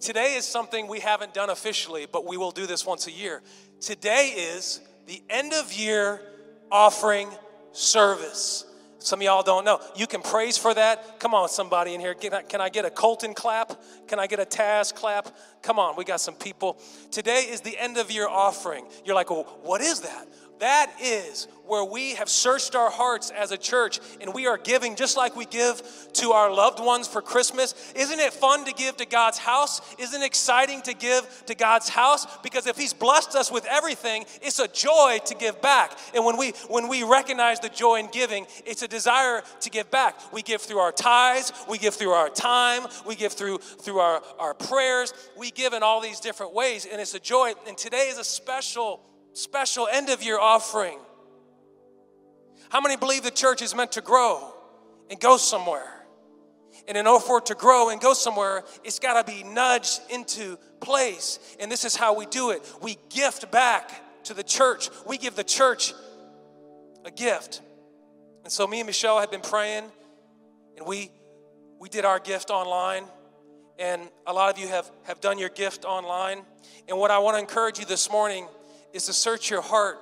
Today is something we haven't done officially, but we will do this once a year. Today is the end of year offering service. Some of y'all don't know. You can praise for that. Come on, somebody in here. Can I, can I get a Colton clap? Can I get a Taz clap? Come on, we got some people. Today is the end of year offering. You're like, well, what is that? That is where we have searched our hearts as a church and we are giving just like we give to our loved ones for Christmas. Isn't it fun to give to God's house? Isn't it exciting to give to God's house? Because if He's blessed us with everything, it's a joy to give back. And when we when we recognize the joy in giving, it's a desire to give back. We give through our tithes, we give through our time, we give through through our, our prayers, we give in all these different ways, and it's a joy. And today is a special special end of year offering. How many believe the church is meant to grow and go somewhere? And in order for it to grow and go somewhere, it's got to be nudged into place. And this is how we do it we gift back to the church, we give the church a gift. And so, me and Michelle had been praying, and we, we did our gift online. And a lot of you have, have done your gift online. And what I want to encourage you this morning is to search your heart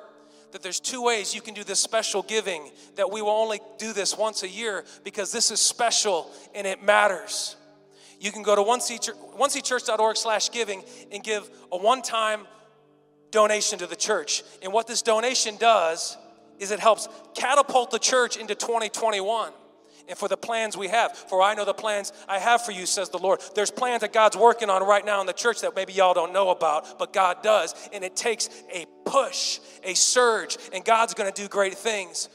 that there's two ways you can do this special giving, that we will only do this once a year because this is special and it matters. You can go to oneseachurch.org slash giving and give a one-time donation to the church. And what this donation does is it helps catapult the church into 2021 and for the plans we have. For I know the plans I have for you, says the Lord. There's plans that God's working on right now in the church that maybe y'all don't know about, but God does. And it takes a push, a surge, and God's gonna do great things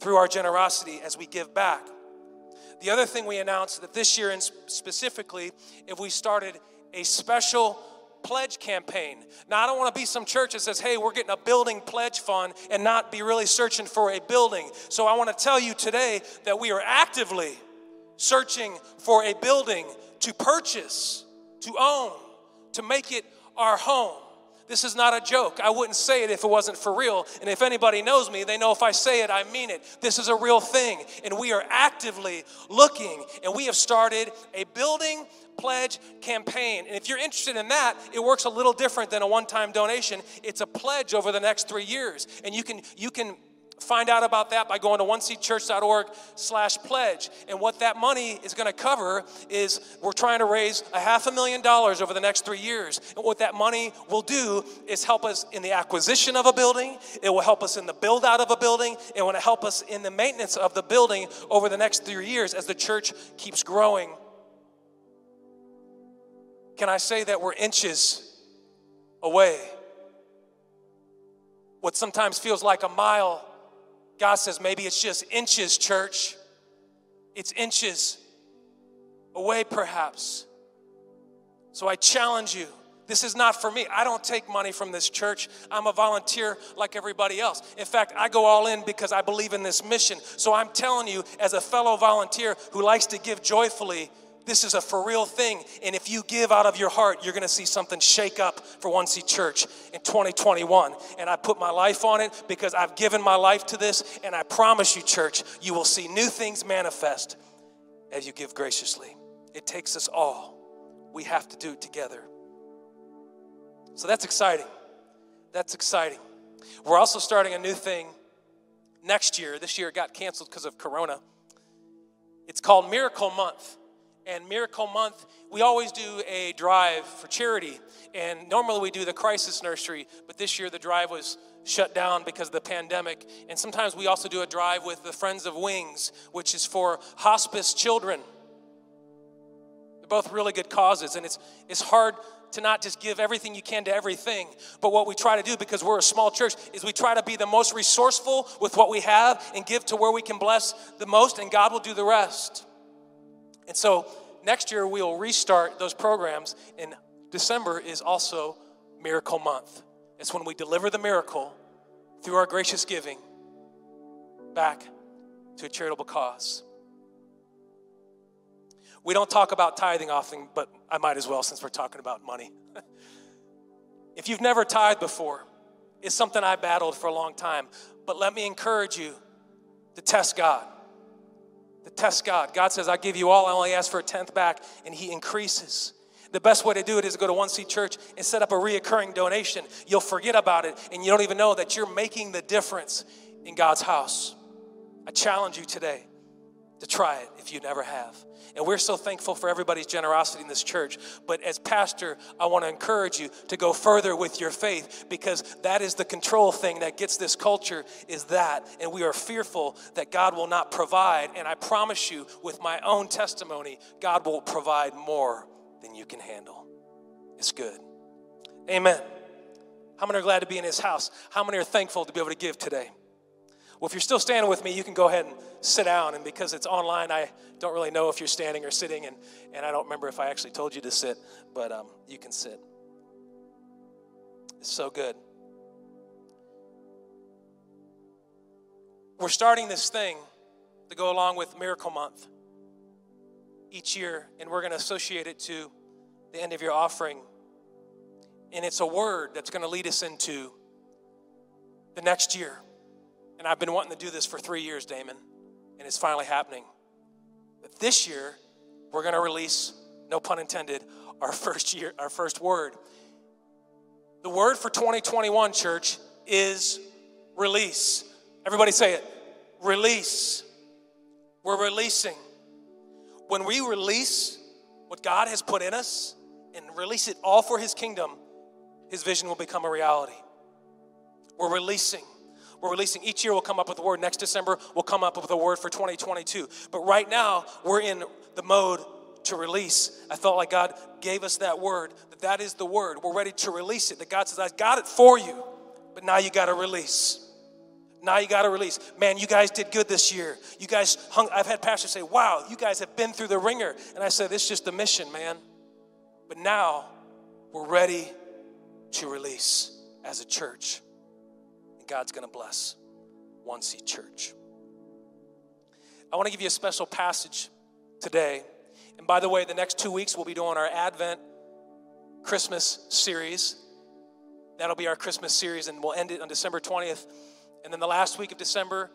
through our generosity as we give back. The other thing we announced that this year, and specifically, if we started a special pledge campaign. Now, I don't want to be some church that says, hey, we're getting a building pledge fund and not be really searching for a building. So I want to tell you today that we are actively searching for a building to purchase, to own, to make it our home. This is not a joke. I wouldn't say it if it wasn't for real. And if anybody knows me, they know if I say it, I mean it. This is a real thing. And we are actively looking, and we have started a building pledge campaign. And if you're interested in that, it works a little different than a one-time donation. It's a pledge over the next 3 years. And you can you can find out about that by going to oneseatchurch.org slash pledge. And what that money is going to cover is we're trying to raise a half a million dollars over the next three years. And what that money will do is help us in the acquisition of a building. It will help us in the build out of a building. It will help us in the maintenance of the building over the next three years as the church keeps growing. Can I say that we're inches away? What sometimes feels like a mile, God says maybe it's just inches, church. It's inches away, perhaps. So I challenge you. This is not for me. I don't take money from this church. I'm a volunteer like everybody else. In fact, I go all in because I believe in this mission. So I'm telling you, as a fellow volunteer who likes to give joyfully, this is a for real thing. And if you give out of your heart, you're going to see something shake up for One Seat Church in 2021. And I put my life on it because I've given my life to this. And I promise you, church, you will see new things manifest as you give graciously. It takes us all. We have to do it together. So that's exciting. That's exciting. We're also starting a new thing next year. This year it got canceled because of Corona. It's called Miracle Month and Miracle Month, we always do a drive for charity. And normally we do the crisis nursery, but this year the drive was shut down because of the pandemic. And sometimes we also do a drive with the Friends of Wings, which is for hospice children. They're both really good causes, and it's, it's hard to not just give everything you can to everything. But what we try to do, because we're a small church, is we try to be the most resourceful with what we have and give to where we can bless the most, and God will do the rest. And so next year we will restart those programs, and December is also Miracle Month. It's when we deliver the miracle through our gracious giving back to a charitable cause. We don't talk about tithing often, but I might as well since we're talking about money. if you've never tithed before, it's something I battled for a long time. But let me encourage you to test God to test God. God says, I give you all, I only ask for a tenth back, and He increases. The best way to do it is to go to One Seat Church and set up a reoccurring donation. You'll forget about it and you don't even know that you're making the difference in God's house. I challenge you today to try it if you never have. And we're so thankful for everybody's generosity in this church. But as pastor, I want to encourage you to go further with your faith because that is the control thing that gets this culture is that. And we are fearful that God will not provide. And I promise you, with my own testimony, God will provide more than you can handle. It's good. Amen. How many are glad to be in his house? How many are thankful to be able to give today? Well, if you're still standing with me, you can go ahead and sit down. And because it's online, I don't really know if you're standing or sitting. And, and I don't remember if I actually told you to sit, but um, you can sit. It's so good. We're starting this thing to go along with Miracle Month each year, and we're going to associate it to the end of your offering. And it's a word that's going to lead us into the next year. And I've been wanting to do this for three years, Damon, and it's finally happening. But this year, we're going to release, no pun intended, our first year, our first word. The word for 2021, church, is release. Everybody say it release. We're releasing. When we release what God has put in us and release it all for His kingdom, His vision will become a reality. We're releasing. We're releasing each year, we'll come up with a word. Next December, we'll come up with a word for 2022. But right now, we're in the mode to release. I felt like God gave us that word, that that is the word. We're ready to release it. That God says, I got it for you, but now you got to release. Now you got to release. Man, you guys did good this year. You guys hung, I've had pastors say, wow, you guys have been through the wringer. And I said, it's just a mission, man. But now we're ready to release as a church. And God's going to bless One Seat Church. I want to give you a special passage today. And by the way, the next two weeks we'll be doing our Advent Christmas series. That'll be our Christmas series, and we'll end it on December 20th. And then the last week of December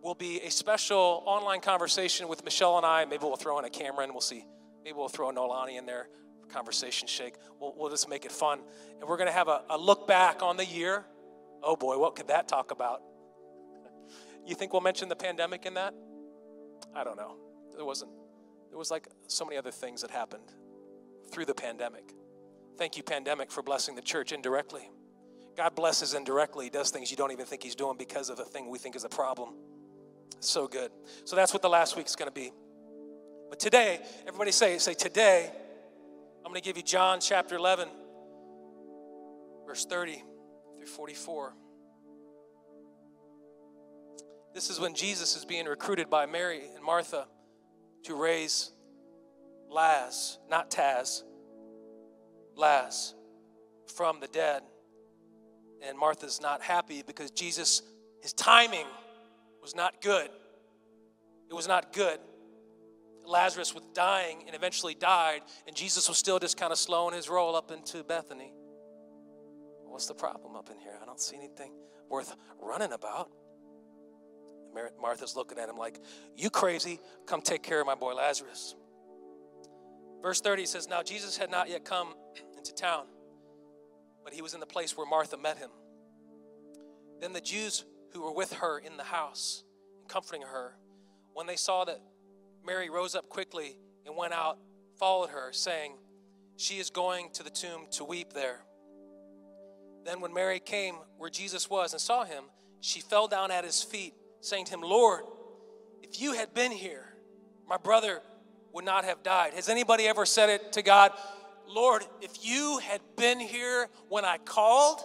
will be a special online conversation with Michelle and I. Maybe we'll throw in a camera and we'll see. Maybe we'll throw a Nolani in there conversation shake. We'll, we'll just make it fun. And we're going to have a, a look back on the year. Oh boy, what could that talk about? You think we'll mention the pandemic in that? I don't know. There wasn't. There was like so many other things that happened through the pandemic. Thank you, pandemic, for blessing the church indirectly. God blesses indirectly. He does things you don't even think He's doing because of a thing we think is a problem. So good. So that's what the last week is going to be. But today, everybody say, say, today, I'm going to give you John chapter 11, verse 30 through 44. This is when Jesus is being recruited by Mary and Martha to raise Laz, not Taz, Laz, from the dead. And Martha's not happy because Jesus, his timing was not good. It was not good. Lazarus was dying and eventually died, and Jesus was still just kind of slowing his roll up into Bethany. What's the problem up in here? I don't see anything worth running about. Martha's looking at him like, You crazy, come take care of my boy Lazarus. Verse 30 says, Now Jesus had not yet come into town but he was in the place where Martha met him. Then the Jews who were with her in the house, comforting her, when they saw that Mary rose up quickly and went out, followed her, saying, She is going to the tomb to weep there. Then, when Mary came where Jesus was and saw him, she fell down at his feet, saying to him, Lord, if you had been here, my brother would not have died. Has anybody ever said it to God? Lord, if you had been here when I called,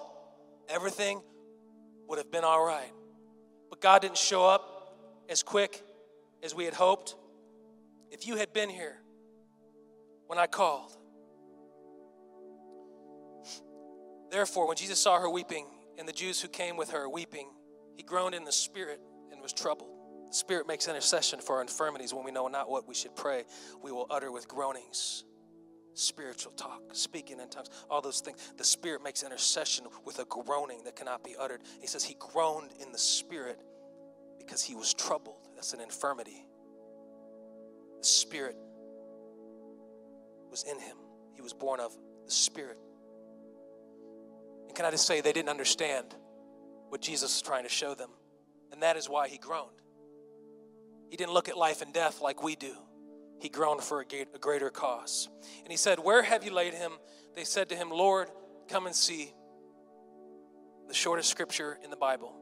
everything would have been all right. But God didn't show up as quick as we had hoped. If you had been here when I called. Therefore, when Jesus saw her weeping, and the Jews who came with her weeping, he groaned in the spirit and was troubled. The Spirit makes intercession for our infirmities when we know not what we should pray. We will utter with groanings spiritual talk, speaking in tongues, all those things. The Spirit makes intercession with a groaning that cannot be uttered. He says he groaned in the Spirit because he was troubled. That's an infirmity. The Spirit was in him. he was born of the Spirit. And can I just say, they didn't understand what Jesus was trying to show them. And that is why he groaned. He didn't look at life and death like we do. He groaned for a greater cause. And he said, Where have you laid him? They said to him, Lord, come and see. The shortest scripture in the Bible,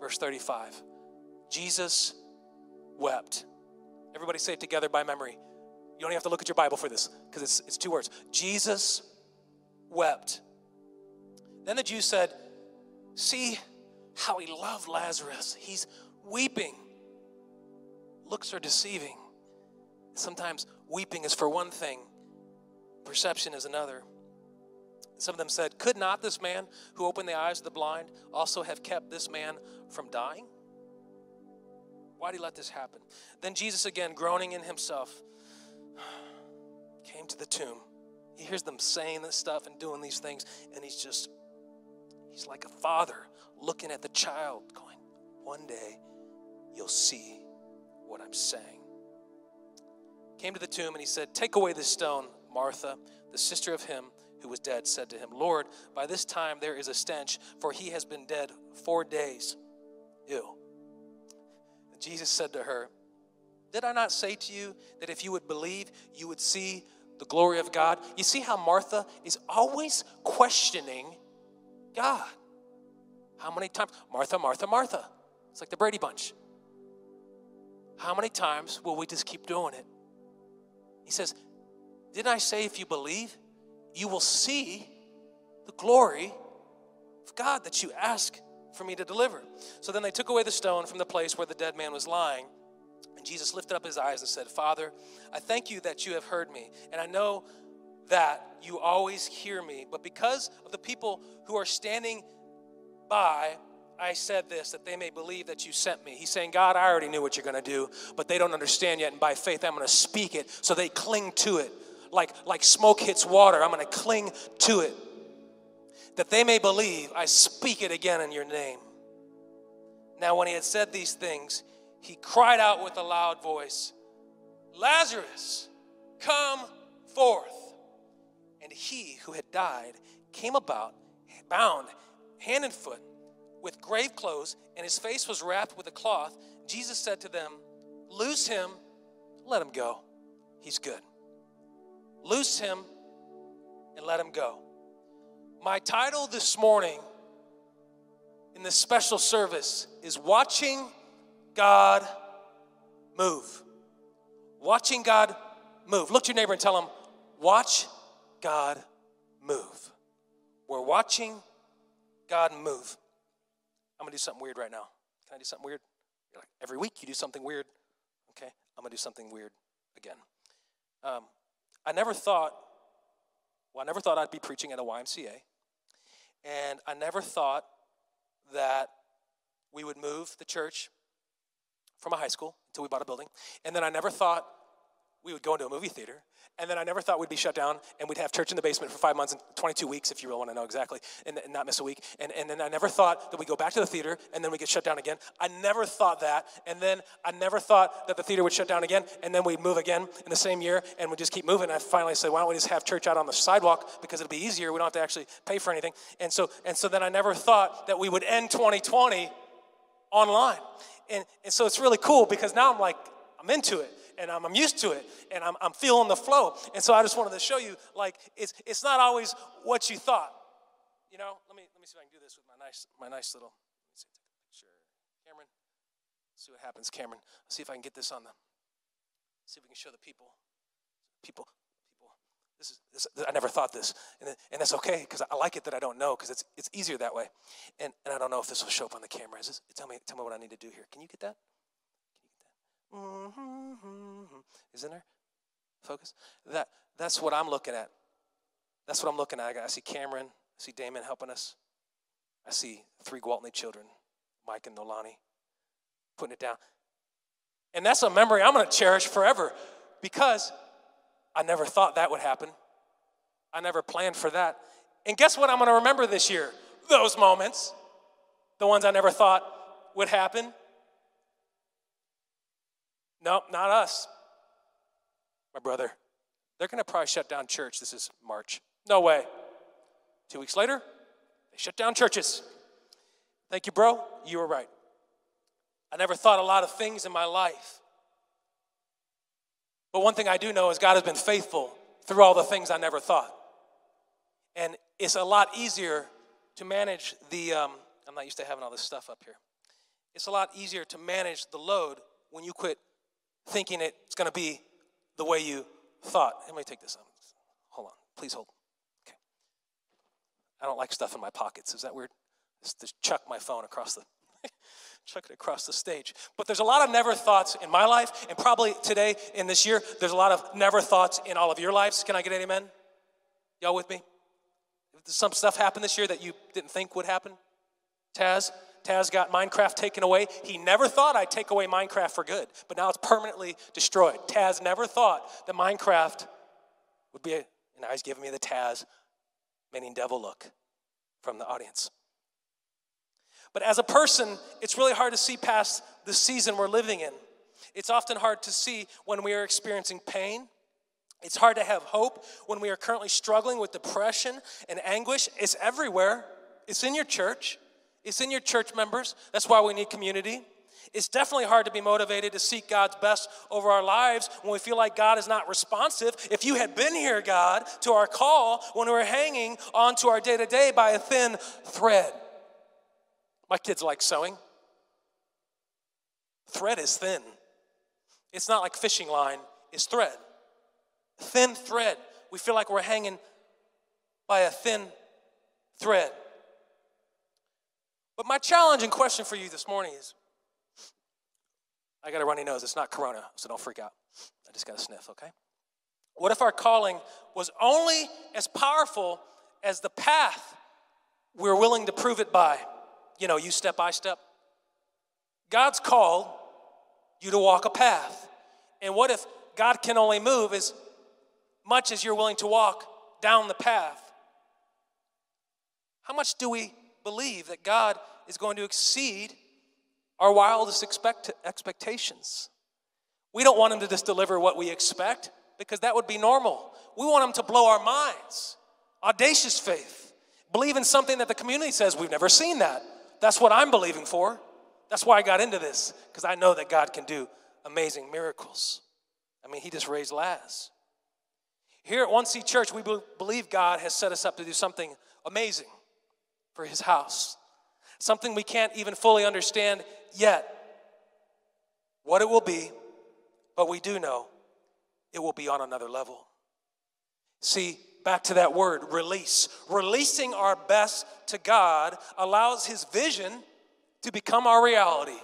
verse 35. Jesus wept. Everybody say it together by memory. You don't have to look at your Bible for this because it's, it's two words. Jesus wept. Then the Jews said, See how he loved Lazarus. He's weeping. Looks are deceiving. Sometimes weeping is for one thing, perception is another. Some of them said, Could not this man who opened the eyes of the blind also have kept this man from dying? Why did he let this happen? Then Jesus, again, groaning in himself, came to the tomb. He hears them saying this stuff and doing these things, and he's just, he's like a father looking at the child, going, One day you'll see what I'm saying. Came to the tomb and he said, Take away this stone. Martha, the sister of him who was dead, said to him, Lord, by this time there is a stench, for he has been dead four days. Ew. And Jesus said to her, Did I not say to you that if you would believe, you would see the glory of God? You see how Martha is always questioning God. How many times? Martha, Martha, Martha. It's like the Brady Bunch. How many times will we just keep doing it? He says, Didn't I say if you believe, you will see the glory of God that you ask for me to deliver? So then they took away the stone from the place where the dead man was lying. And Jesus lifted up his eyes and said, Father, I thank you that you have heard me. And I know that you always hear me. But because of the people who are standing by, I said this that they may believe that you sent me. He's saying, God, I already knew what you're going to do, but they don't understand yet. And by faith, I'm going to speak it so they cling to it. Like, like smoke hits water, I'm going to cling to it. That they may believe, I speak it again in your name. Now, when he had said these things, he cried out with a loud voice, Lazarus, come forth. And he who had died came about, bound hand and foot with grave clothes, and his face was wrapped with a cloth, Jesus said to them, Loose him, let him go. He's good. Loose him and let him go. My title this morning in this special service is Watching God Move. Watching God move. Look to your neighbor and tell him, Watch God move. We're watching God move. I'm gonna do something weird right now. Can I do something weird? Every week you do something weird. Okay, I'm gonna do something weird again. Um, I never thought, well, I never thought I'd be preaching at a YMCA, and I never thought that we would move the church from a high school until we bought a building, and then I never thought we would go into a movie theater, and then I never thought we'd be shut down and we'd have church in the basement for five months and 22 weeks, if you really want to know exactly, and, and not miss a week. And, and then I never thought that we'd go back to the theater and then we get shut down again. I never thought that. And then I never thought that the theater would shut down again and then we'd move again in the same year and we'd just keep moving. I finally said, why don't we just have church out on the sidewalk because it'll be easier. We don't have to actually pay for anything. And so, and so then I never thought that we would end 2020 online. And, and so it's really cool because now I'm like, I'm into it and I'm, I'm used to it and I'm, I'm feeling the flow. And so I just wanted to show you like it's, it's not always what you thought. You know, let me, let me see if I can do this with my nice, my nice little, picture. Cameron, see what happens, Cameron. Let's see if I can get this on the, see if we can show the people. People, people. This is, this, I never thought this, and, and that's okay because I like it that I don't know because it's, it's easier that way. And, and I don't know if this will show up on the camera. Is this, tell me, tell me what I need to do here. Can you get that? Mm-hmm. Isn't there? Focus. That that's what I'm looking at. That's what I'm looking at. I see Cameron. I see Damon helping us. I see three Gwaltney children, Mike and Nolani, putting it down. And that's a memory I'm going to cherish forever because I never thought that would happen. I never planned for that. And guess what I'm going to remember this year? Those moments, the ones I never thought would happen. Nope, not us. My brother, they're going to probably shut down church. This is March. No way. Two weeks later, they shut down churches. Thank you, bro. You were right. I never thought a lot of things in my life. But one thing I do know is God has been faithful through all the things I never thought. And it's a lot easier to manage the, um, I'm not used to having all this stuff up here. It's a lot easier to manage the load when you quit thinking it's going to be the way you thought. Let me take this up. Hold on. Please hold. Okay. I don't like stuff in my pockets. Is that weird? Just, just chuck my phone across the chuck it across the stage. But there's a lot of never thoughts in my life, and probably today in this year, there's a lot of never thoughts in all of your lives. Can I get an amen? Y'all with me? some stuff happen this year that you didn't think would happen? Taz? Taz got Minecraft taken away. He never thought I'd take away Minecraft for good, but now it's permanently destroyed. Taz never thought that Minecraft would be, a, and now he's giving me the Taz, meaning devil look from the audience. But as a person, it's really hard to see past the season we're living in. It's often hard to see when we are experiencing pain it's hard to have hope when we are currently struggling with depression and anguish. It's everywhere. It's in your church. It's in your church members. That's why we need community. It's definitely hard to be motivated to seek God's best over our lives when we feel like God is not responsive. If you had been here, God, to our call when we were hanging onto our day to day by a thin thread. My kids like sewing. Thread is thin. It's not like fishing line, it's thread thin thread. We feel like we're hanging by a thin thread. But my challenge and question for you this morning is I got a runny nose. It's not corona, so don't freak out. I just got to sniff, okay? What if our calling was only as powerful as the path we're willing to prove it by? You know, you step by step. God's called you to walk a path. And what if God can only move as much as you're willing to walk down the path. How much do we believe that God is going to exceed our wildest expect- expectations? We don't want Him to just deliver what we expect because that would be normal. We want Him to blow our minds. Audacious faith. Believe in something that the community says we've never seen that. That's what I'm believing for. That's why I got into this because I know that God can do amazing miracles. I mean, He just raised Laz. Here at 1C Church, we believe God has set us up to do something amazing for His house, something we can't even fully understand yet what it will be, but we do know it will be on another level. See, back to that word release. Releasing our best to God allows His vision to become our reality.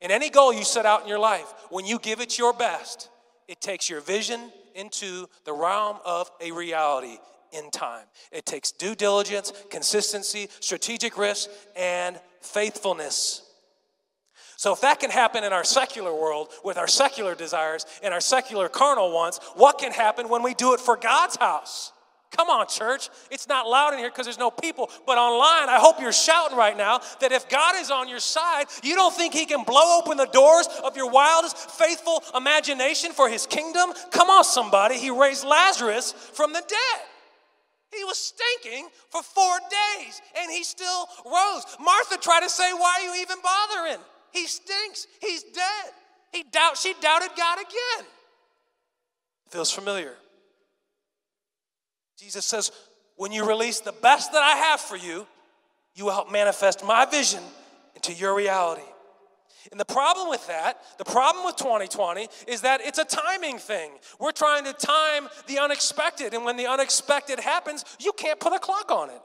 In any goal you set out in your life, when you give it your best, it takes your vision into the realm of a reality in time. It takes due diligence, consistency, strategic risk, and faithfulness. So, if that can happen in our secular world with our secular desires and our secular carnal wants, what can happen when we do it for God's house? Come on, church. It's not loud in here because there's no people, but online, I hope you're shouting right now that if God is on your side, you don't think He can blow open the doors of your wildest, faithful imagination for His kingdom? Come on, somebody. He raised Lazarus from the dead. He was stinking for four days and he still rose. Martha tried to say, Why are you even bothering? He stinks. He's dead. He doubt, she doubted God again. Feels familiar. Jesus says, when you release the best that I have for you, you will help manifest my vision into your reality. And the problem with that, the problem with 2020 is that it's a timing thing. We're trying to time the unexpected, and when the unexpected happens, you can't put a clock on it.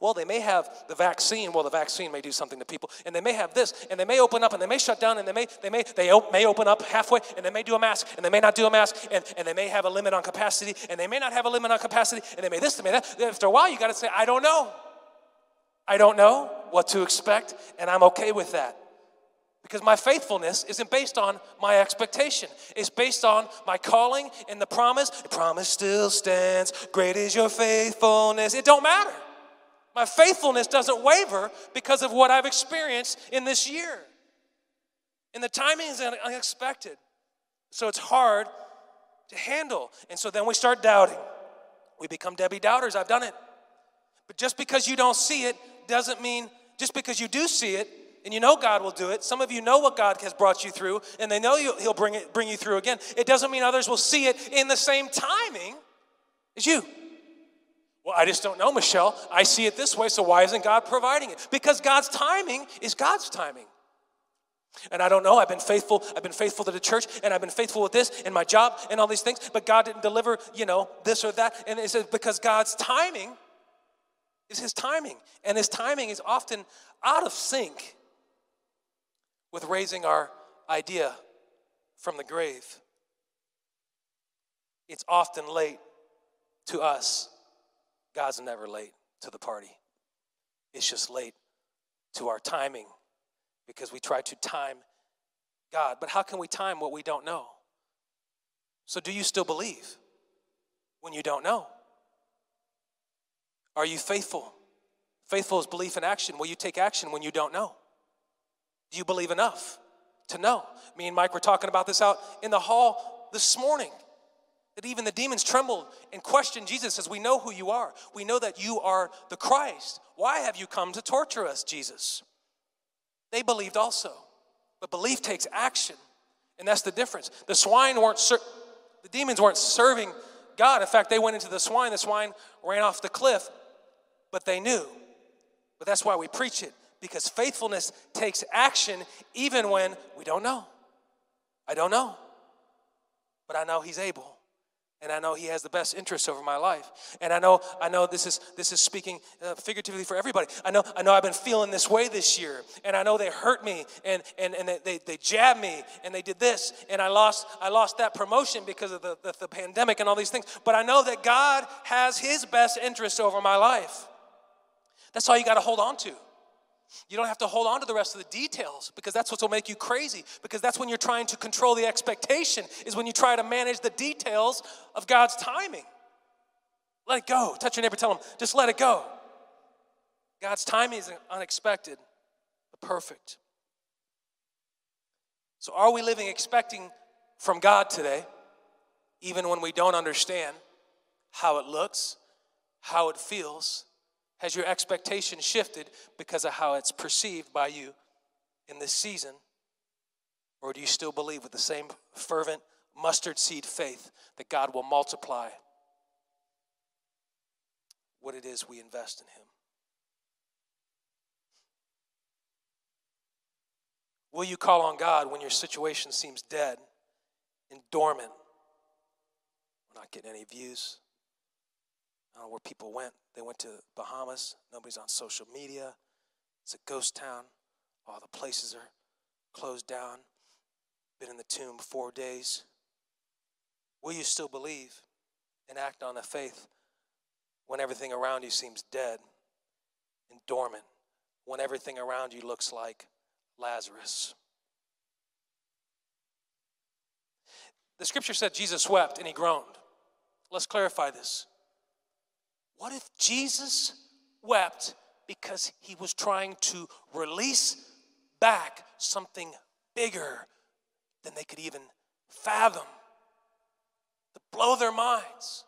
Well, they may have the vaccine. Well, the vaccine may do something to people, and they may have this, and they may open up, and they may shut down, and they may they may they op- may open up halfway, and they may do a mask, and they may not do a mask, and, and they may have a limit on capacity, and they may not have a limit on capacity, and they may this, they may that. After a while, you got to say, I don't know. I don't know what to expect, and I'm okay with that. Because my faithfulness isn't based on my expectation. It's based on my calling and the promise. The promise still stands. Great is your faithfulness. It don't matter. My faithfulness doesn't waver because of what I've experienced in this year. And the timing is unexpected. So it's hard to handle. And so then we start doubting. We become Debbie doubters. I've done it. But just because you don't see it doesn't mean, just because you do see it, and you know God will do it. Some of you know what God has brought you through, and they know He'll bring, it, bring you through again. It doesn't mean others will see it in the same timing as you. Well, I just don't know, Michelle. I see it this way, so why isn't God providing it? Because God's timing is God's timing. And I don't know, I've been faithful, I've been faithful to the church, and I've been faithful with this and my job and all these things, but God didn't deliver, you know, this or that. And it says because God's timing is his timing. And his timing is often out of sync with raising our idea from the grave. It's often late to us. God's never late to the party. It's just late to our timing because we try to time God. But how can we time what we don't know? So, do you still believe when you don't know? Are you faithful? Faithful is belief in action. Will you take action when you don't know? Do you believe enough to know? Me and Mike were talking about this out in the hall this morning. That even the demons trembled and questioned Jesus as we know who you are. We know that you are the Christ. Why have you come to torture us, Jesus? They believed also. But belief takes action. And that's the difference. The swine weren't, ser- the demons weren't serving God. In fact, they went into the swine. The swine ran off the cliff, but they knew. But that's why we preach it, because faithfulness takes action even when we don't know. I don't know, but I know He's able and I know he has the best interest over my life. And I know, I know this is this is speaking uh, figuratively for everybody. I know, I know I've been feeling this way this year, and I know they hurt me, and and and they they, they jabbed me, and they did this, and I lost I lost that promotion because of the, the, the pandemic and all these things. But I know that God has His best interest over my life. That's all you got to hold on to. You don't have to hold on to the rest of the details because that's what will make you crazy. Because that's when you're trying to control the expectation, is when you try to manage the details of God's timing. Let it go. Touch your neighbor, tell them, just let it go. God's timing is unexpected, but perfect. So, are we living expecting from God today, even when we don't understand how it looks, how it feels, has your expectation shifted because of how it's perceived by you in this season? Or do you still believe with the same fervent mustard seed faith that God will multiply what it is we invest in Him? Will you call on God when your situation seems dead and dormant? We're not getting any views. I don't know where people went. They went to Bahamas. Nobody's on social media. It's a ghost town. All the places are closed down. Been in the tomb four days. Will you still believe and act on the faith when everything around you seems dead and dormant? When everything around you looks like Lazarus? The scripture said Jesus wept and he groaned. Let's clarify this. What if Jesus wept because he was trying to release back something bigger than they could even fathom, to blow their minds?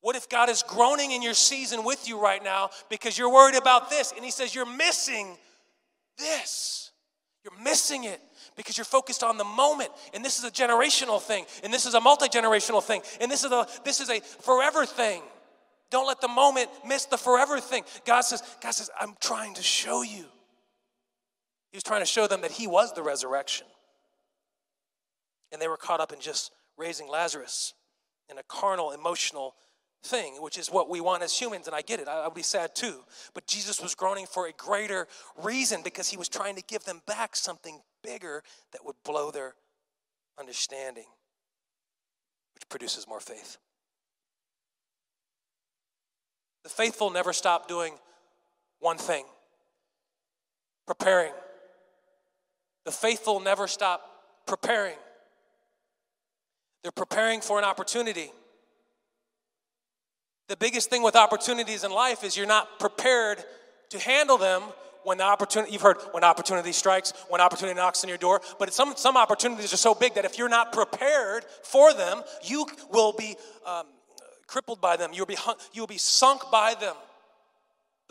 What if God is groaning in your season with you right now because you're worried about this? And He says, You're missing this? You're missing it because you're focused on the moment. And this is a generational thing. And this is a multi-generational thing. And this is a this is a forever thing don't let the moment miss the forever thing. God says, God says, I'm trying to show you. He was trying to show them that he was the resurrection. And they were caught up in just raising Lazarus in a carnal, emotional thing, which is what we want as humans, and I get it. I, would be sad too. But Jesus was groaning for a greater reason because he was trying to give them back something bigger that would blow their understanding, which produces more faith. The faithful never stop doing one thing preparing. The faithful never stop preparing. They're preparing for an opportunity. The biggest thing with opportunities in life is you're not prepared to handle them when the opportunity, you've heard when opportunity strikes, when opportunity knocks on your door, but some, some opportunities are so big that if you're not prepared for them, you will be um, crippled by them. You'll be, hung, you'll be sunk by them.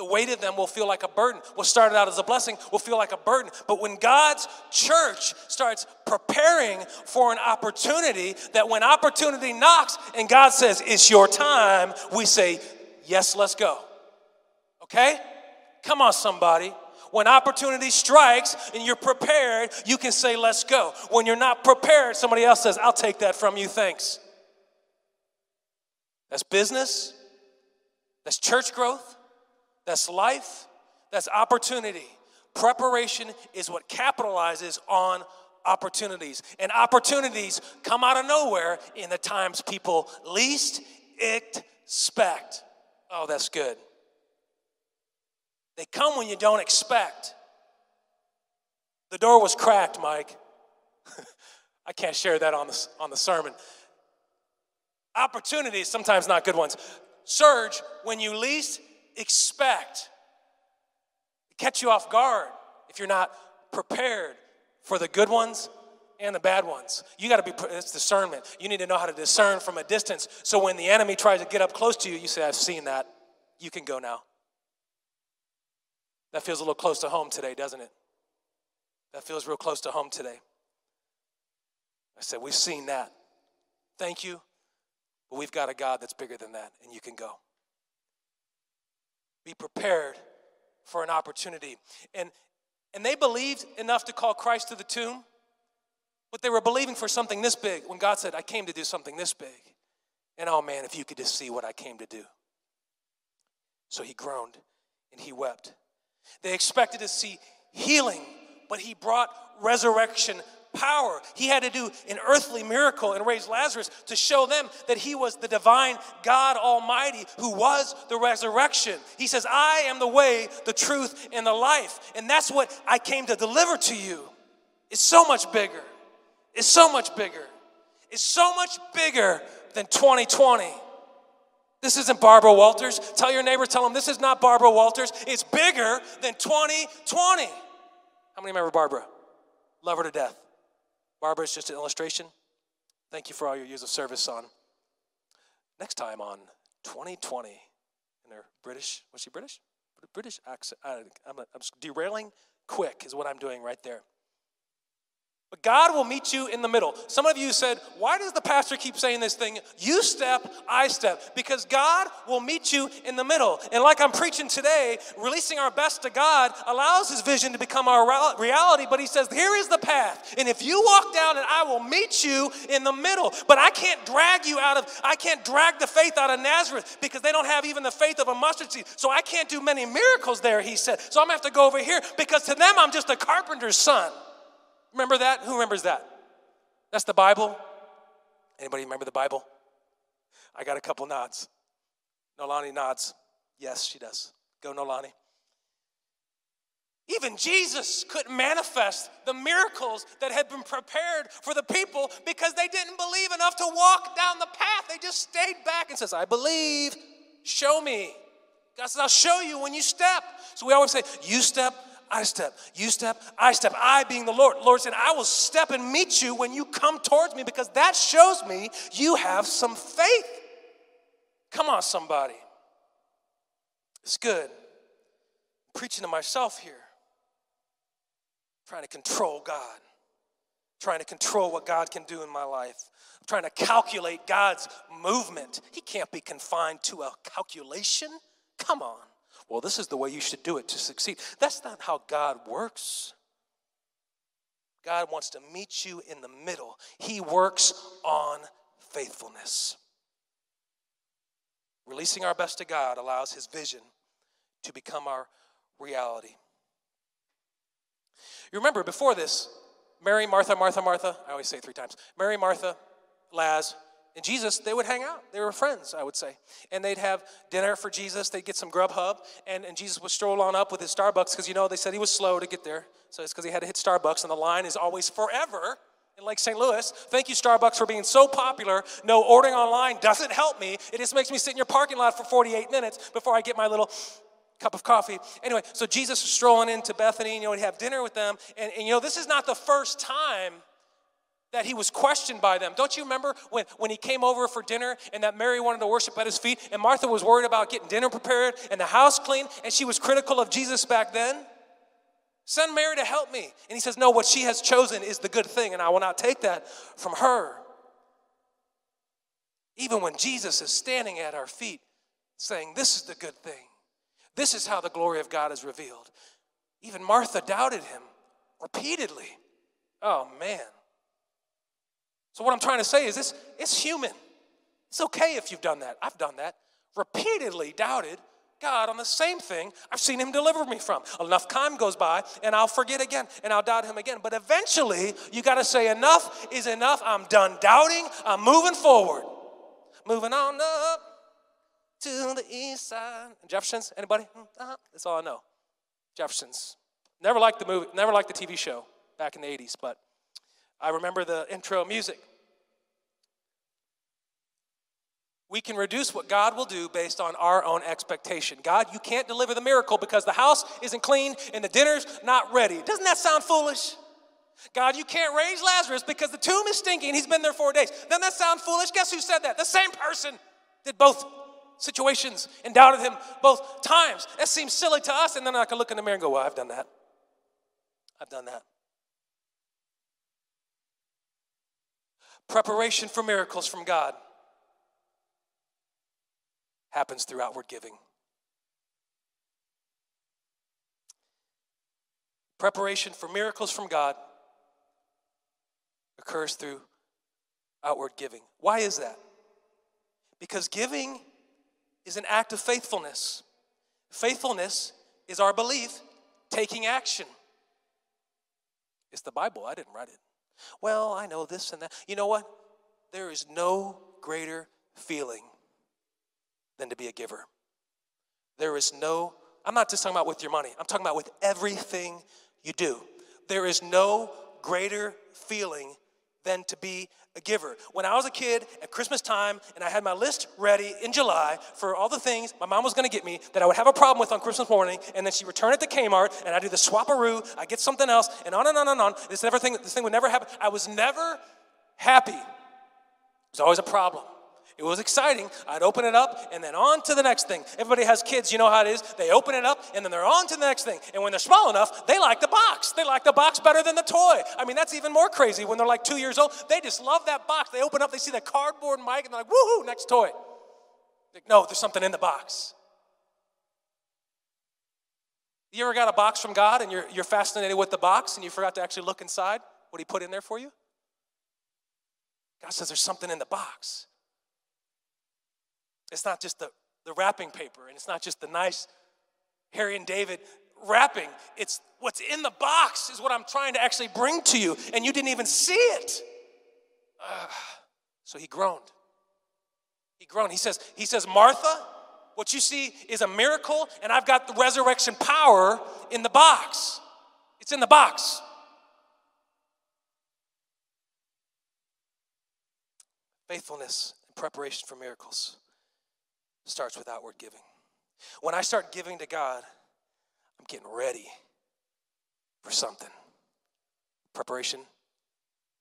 The weight of them will feel like a burden. What started out as a blessing will feel like a burden. But when God's church starts preparing for an opportunity, that when opportunity knocks and God says, It's your time, we say, Yes, let's go. Okay? Come on, somebody. When opportunity strikes and you're prepared, you can say, Let's go. When you're not prepared, somebody else says, I'll take that from you, thanks. That's business, that's church growth, that's life, that's opportunity. Preparation is what capitalizes on opportunities. And opportunities come out of nowhere in the times people least expect. Oh, that's good. They come when you don't expect. The door was cracked, Mike. I can't share that on the, on the sermon. Opportunities, sometimes not good ones, surge when you least expect. Catch you off guard if you're not prepared for the good ones and the bad ones. You got to be, it's discernment. You need to know how to discern from a distance. So when the enemy tries to get up close to you, you say, I've seen that. You can go now. That feels a little close to home today, doesn't it? That feels real close to home today. I said, We've seen that. Thank you. But we've got a God that's bigger than that, and you can go. Be prepared for an opportunity. And, and they believed enough to call Christ to the tomb, but they were believing for something this big when God said, I came to do something this big. And oh man, if you could just see what I came to do. So he groaned and he wept. They expected to see healing, but he brought resurrection power. He had to do an earthly miracle and raise Lazarus to show them that he was the divine God Almighty who was the resurrection. He says, I am the way, the truth, and the life. And that's what I came to deliver to you. It's so much bigger. It's so much bigger. It's so much bigger than 2020. This isn't Barbara Walters. Tell your neighbor, tell them this is not Barbara Walters. It's bigger than 2020. How many remember Barbara? Love her to death. Barbara is just an illustration. Thank you for all your years of service on. Next time on 2020, in her British, was she British? British accent. I, I'm derailing quick, is what I'm doing right there. But God will meet you in the middle. Some of you said, Why does the pastor keep saying this thing? You step, I step. Because God will meet you in the middle. And like I'm preaching today, releasing our best to God allows His vision to become our reality. But He says, Here is the path. And if you walk down it, I will meet you in the middle. But I can't drag you out of, I can't drag the faith out of Nazareth because they don't have even the faith of a mustard seed. So I can't do many miracles there, He said. So I'm going to have to go over here because to them, I'm just a carpenter's son. Remember that? Who remembers that? That's the Bible. Anybody remember the Bible? I got a couple nods. Nolani nods. Yes, she does. Go, Nolani. Even Jesus couldn't manifest the miracles that had been prepared for the people because they didn't believe enough to walk down the path. They just stayed back and says, I believe, show me. God says, I'll show you when you step. So we always say, you step, I step. You step, I step. I being the Lord. Lord said, I will step and meet you when you come towards me because that shows me you have some faith. Come on, somebody. It's good. I'm preaching to myself here. trying to control God. trying to control what God can do in my life. I'm trying to calculate God's movement. He can't be confined to a calculation. Come on well, this is the way you should do it to succeed. That's not how God works. God wants to meet you in the middle, He works on faithfulness. Releasing our best to God allows His vision to become our reality. You remember before this, Mary, Martha, Martha, Martha, I always say three times Mary, Martha, Laz, and Jesus, they would hang out. They were friends, I would say. And they'd have dinner for Jesus. They'd get some Grubhub. And, and Jesus would stroll on up with his Starbucks because, you know, they said he was slow to get there. So it's because he had to hit Starbucks. And the line is always forever in Lake St. Louis. Thank you, Starbucks, for being so popular. No, ordering online doesn't help me. It just makes me sit in your parking lot for 48 minutes before I get my little cup of coffee. Anyway, so Jesus was strolling into Bethany, and, you know, he'd have dinner with them. And, and, you know, this is not the first time that he was questioned by them. Don't you remember when, when he came over for dinner and that Mary wanted to worship at his feet, and Martha was worried about getting dinner prepared and the house clean, and she was critical of Jesus back then? Send Mary to help me. And he says, No, what she has chosen is the good thing, and I will not take that from her. Even when Jesus is standing at our feet saying, This is the good thing, this is how the glory of God is revealed. Even Martha doubted him repeatedly. Oh, man. So, what I'm trying to say is this it's human. It's okay if you've done that. I've done that. Repeatedly doubted God on the same thing I've seen Him deliver me from. Enough time goes by and I'll forget again and I'll doubt Him again. But eventually, you got to say, enough is enough. I'm done doubting. I'm moving forward. Moving on up to the east side. Jeffersons, anybody? Uh-huh. That's all I know. Jeffersons. Never liked the movie, never liked the TV show back in the 80s, but I remember the intro music. We can reduce what God will do based on our own expectation. God, you can't deliver the miracle because the house isn't clean and the dinner's not ready. Doesn't that sound foolish? God, you can't raise Lazarus because the tomb is stinking. And he's been there four days. Doesn't that sound foolish? Guess who said that? The same person did both situations and doubted him both times. That seems silly to us. And then I can look in the mirror and go, Well, I've done that. I've done that. Preparation for miracles from God happens through outward giving. Preparation for miracles from God occurs through outward giving. Why is that? Because giving is an act of faithfulness. Faithfulness is our belief taking action. It's the Bible, I didn't write it. Well, I know this and that. You know what? There is no greater feeling than to be a giver. There is no, I'm not just talking about with your money, I'm talking about with everything you do. There is no greater feeling than to be a giver. When I was a kid at Christmas time and I had my list ready in July for all the things my mom was gonna get me that I would have a problem with on Christmas morning, and then she returned it to Kmart and I do the swaparoo, I get something else, and on and on and on. This everything this thing would never happen. I was never happy. It was always a problem. It was exciting. I'd open it up and then on to the next thing. Everybody has kids, you know how it is. They open it up and then they're on to the next thing. And when they're small enough, they like the box. They like the box better than the toy. I mean, that's even more crazy when they're like two years old. They just love that box. They open up, they see the cardboard mic, and they're like, woohoo, next toy. Like, no, there's something in the box. You ever got a box from God and you're, you're fascinated with the box and you forgot to actually look inside what He put in there for you? God says there's something in the box. It's not just the, the wrapping paper, and it's not just the nice Harry and David wrapping. It's what's in the box is what I'm trying to actually bring to you, and you didn't even see it. So he groaned. He groaned. He says, he says, Martha, what you see is a miracle, and I've got the resurrection power in the box. It's in the box. Faithfulness and preparation for miracles starts with outward giving. When I start giving to God, I'm getting ready for something. Preparation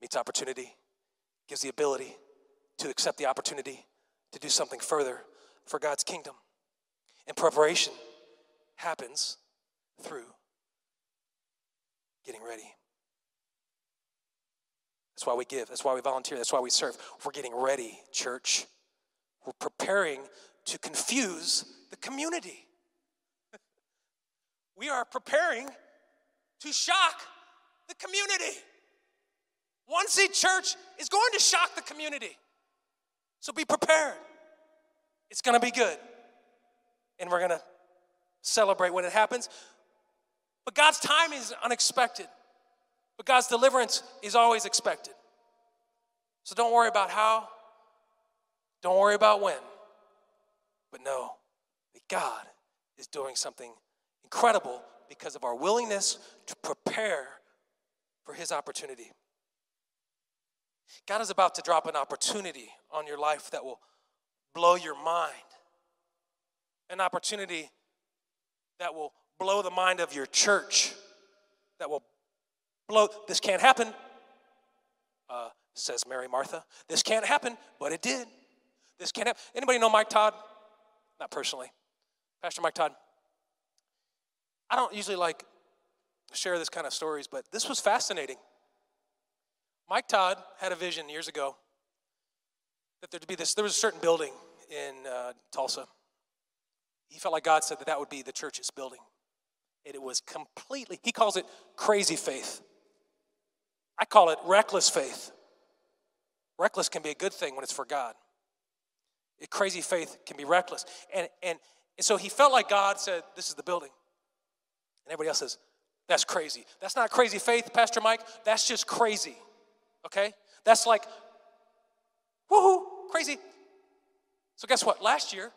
meets opportunity, gives the ability to accept the opportunity to do something further for God's kingdom. And preparation happens through getting ready. That's why we give. That's why we volunteer. That's why we serve. We're getting ready, church. We're preparing to confuse the community. we are preparing to shock the community. One Seed Church is going to shock the community. So be prepared. It's going to be good. And we're going to celebrate when it happens. But God's time is unexpected. But God's deliverance is always expected. So don't worry about how, don't worry about when. God is doing something incredible because of our willingness to prepare for His opportunity. God is about to drop an opportunity on your life that will blow your mind. An opportunity that will blow the mind of your church, that will blow. This can't happen, uh, says Mary Martha. This can't happen, but it did. This can't happen. Anybody know Mike Todd? Not personally. Pastor Mike Todd. I don't usually like share this kind of stories, but this was fascinating. Mike Todd had a vision years ago that there'd be this, there was a certain building in uh, Tulsa. He felt like God said that that would be the church's building. And it was completely, he calls it crazy faith. I call it reckless faith. Reckless can be a good thing when it's for God. Crazy faith can be reckless. And, and, and so he felt like God said, This is the building. And everybody else says, That's crazy. That's not crazy faith, Pastor Mike. That's just crazy. Okay? That's like, woohoo, crazy. So guess what? Last year,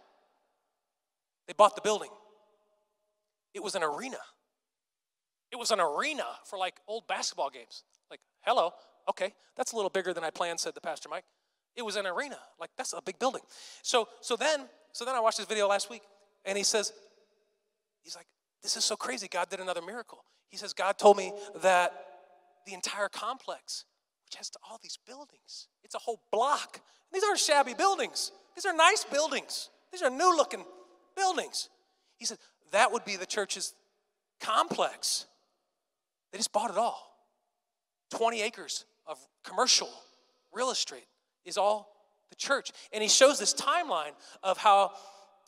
they bought the building. It was an arena. It was an arena for like old basketball games. Like, hello, okay, that's a little bigger than I planned, said the pastor Mike. It was an arena. Like, that's a big building. So, so then, so then I watched this video last week, and he says, he's like, this is so crazy. God did another miracle. He says, God told me that the entire complex, which has all these buildings, it's a whole block. These aren't shabby buildings. These are nice buildings. These are new looking buildings. He said, that would be the church's complex. They just bought it all. 20 acres of commercial real estate is all the church. And he shows this timeline of how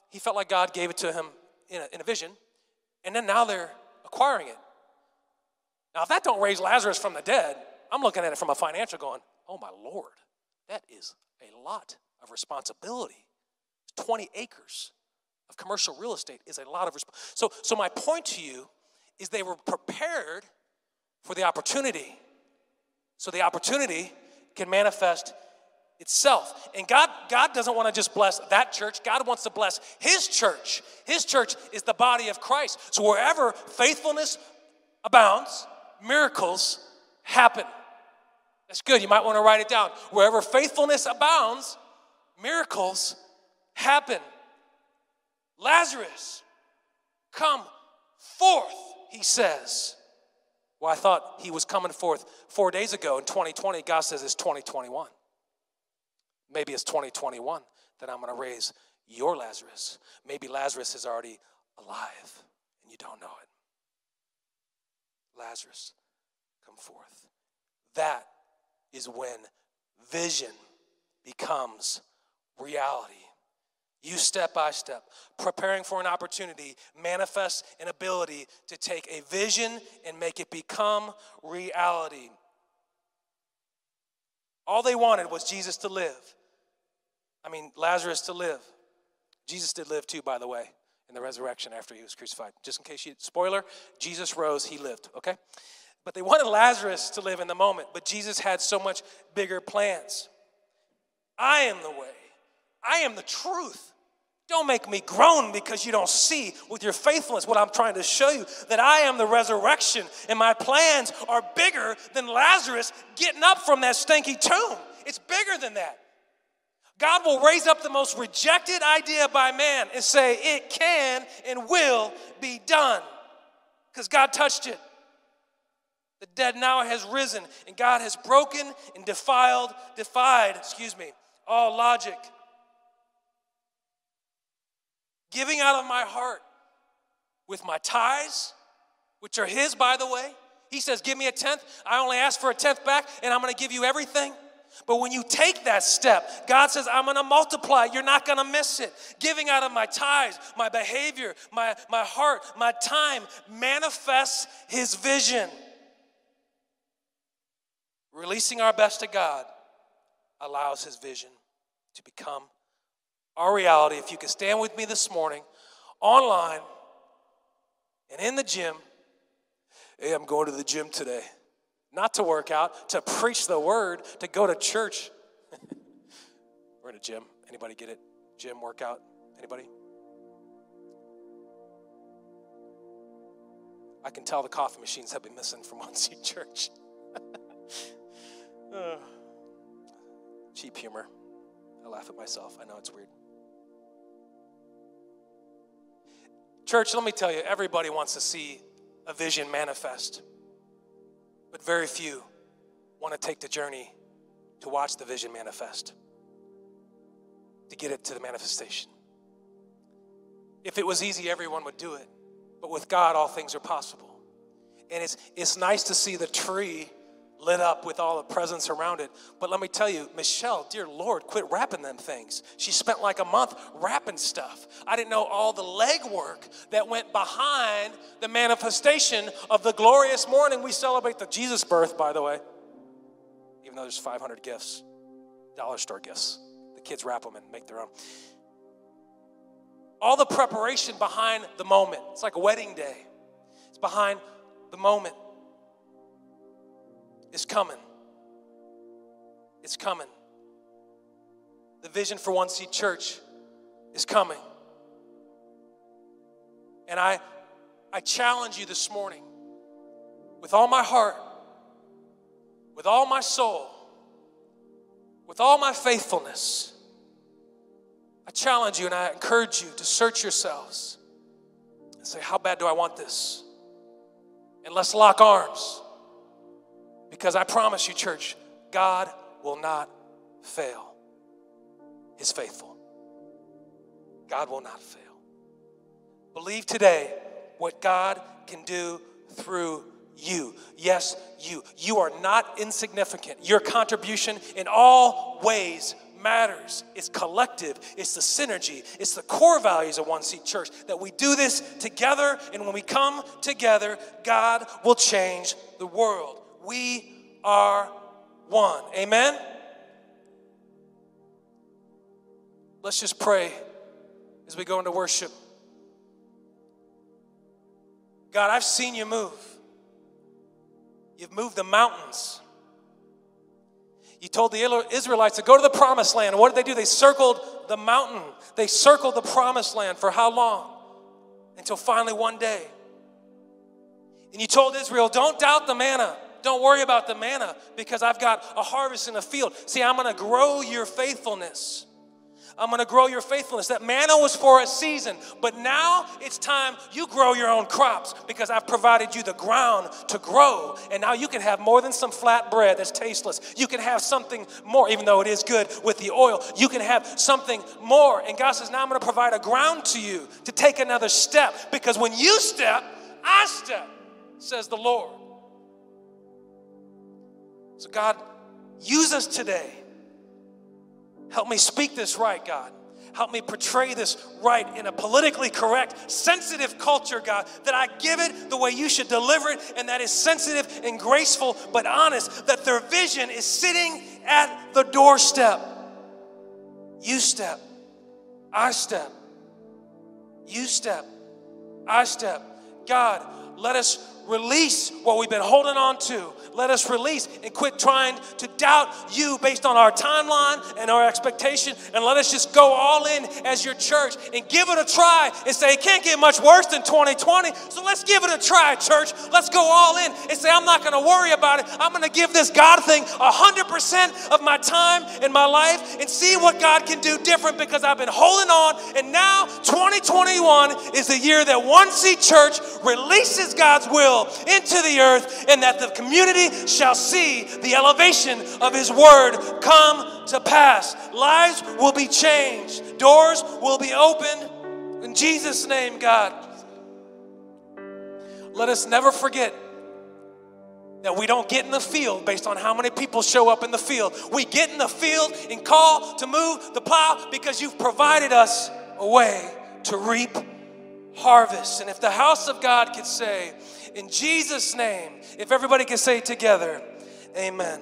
he felt like God gave it to him in a, in a vision, and then now they're acquiring it. Now, if that don't raise Lazarus from the dead, I'm looking at it from a financial going, oh my Lord, that is a lot of responsibility. 20 acres of commercial real estate is a lot of resp- so so my point to you is they were prepared for the opportunity so the opportunity can manifest itself. And god god doesn't want to just bless that church. God wants to bless his church. His church is the body of christ. So wherever faithfulness abounds miracles happen. That's good. You might want to write it down. Wherever faithfulness abounds miracles happen. Lazarus, come forth, he says. Well, I thought he was coming forth four days ago in 2020. God says it's 2021. Maybe it's 2021 that I'm going to raise your Lazarus. Maybe Lazarus is already alive and you don't know it. Lazarus, come forth. That is when vision becomes reality you step by step, preparing for an opportunity, manifest an ability to take a vision and make it become reality. All they wanted was Jesus to live. I mean, Lazarus to live. Jesus did live too, by the way, in the resurrection after he was crucified. Just in case you, spoiler, Jesus rose, he lived, okay? But they wanted Lazarus to live in the moment, but Jesus had so much bigger plans. I am the way, I am the truth. Don't make me groan because you don't see with your faithfulness what I'm trying to show you that I am the resurrection and my plans are bigger than Lazarus getting up from that stinky tomb. It's bigger than that. God will raise up the most rejected idea by man and say, It can and will be done because God touched it. The dead now has risen, and God has broken and defiled, defied, excuse me, all logic giving out of my heart with my tithes, which are His, by the way. He says, Give me a tenth. I only ask for a tenth back, and I'm going to give you everything. But when you take that step, God says, I'm to multiply. You're not to miss it. Giving out of my tithes, my behavior, my, my heart, my time manifests His vision. Releasing our best to God allows His vision to become our reality. If you could stand with me this morning, online and in the gym. Hey, I'm going to the gym today. Not to work out, to preach the word, to go to church. We're in a gym. Anybody get it? Gym workout? Anybody? I can tell the coffee machines have been missing from Muncie Church. uh, cheap humor. I laugh at myself. I know it's weird. Church, let me tell you, everybody wants to see a vision manifest, but very few want to take the journey to watch the vision manifest, to get it to the manifestation. If it was easy, everyone would do it. But with God, all things are possible. And it's, it's nice to see the tree lit up with all the presents around it. But let me tell you, Michelle, dear Lord, quit wrapping them things. She spent like a month wrapping stuff. I didn't know all the legwork that went behind the manifestation of the glorious morning we celebrate the Jesus birth, by the way, even though there's 500 gifts, dollar store gifts. The kids wrap them and make their own. All the preparation behind the moment. It's like a wedding day. It's behind the moment is coming. It's coming. The vision for One Seed Church is coming. And I, I challenge you this morning with all my heart, with all my soul, with all my faithfulness. I challenge you and I encourage you to search yourselves and say, How bad do I want this? And let's lock arms. Because I promise you, church, God will not fail. He's faithful. God will not fail. Believe today what God can do through you. Yes, you. You are not insignificant. Your contribution in all ways matters. It's collective, it's the synergy, it's the core values of One Seed Church that we do this together, and when we come together, God will change the world. We are one. Amen? Let's just pray as we go into worship. God, I've seen you move. You've moved the mountains. You told the Israelites to go to the promised land. What did they do? They circled the mountain, they circled the promised land for how long? Until finally one day. And you told Israel, don't doubt the manna. Don't worry about the manna because I've got a harvest in the field. See, I'm going to grow your faithfulness. I'm going to grow your faithfulness. That manna was for a season, but now it's time you grow your own crops because I've provided you the ground to grow. And now you can have more than some flat bread that's tasteless. You can have something more, even though it is good with the oil. You can have something more. And God says, Now I'm going to provide a ground to you to take another step because when you step, I step, says the Lord. So, God, use us today. Help me speak this right, God. Help me portray this right in a politically correct, sensitive culture, God, that I give it the way you should deliver it, and that is sensitive and graceful, but honest, that their vision is sitting at the doorstep. You step, I step, you step, I step. God, let us release what we've been holding on to. Let us release and quit trying to doubt you based on our timeline and our expectation. And let us just go all in as your church and give it a try and say, it can't get much worse than 2020. So let's give it a try, church. Let's go all in and say, I'm not going to worry about it. I'm going to give this God thing 100% of my time in my life and see what God can do different because I've been holding on. And now 2021 is the year that One Seed Church releases God's will into the earth, and that the community shall see the elevation of His word come to pass. Lives will be changed, doors will be opened. In Jesus' name, God. Let us never forget that we don't get in the field based on how many people show up in the field. We get in the field and call to move the plow because you've provided us a way to reap harvest. And if the house of God could say, in Jesus' name, if everybody can say together, Amen.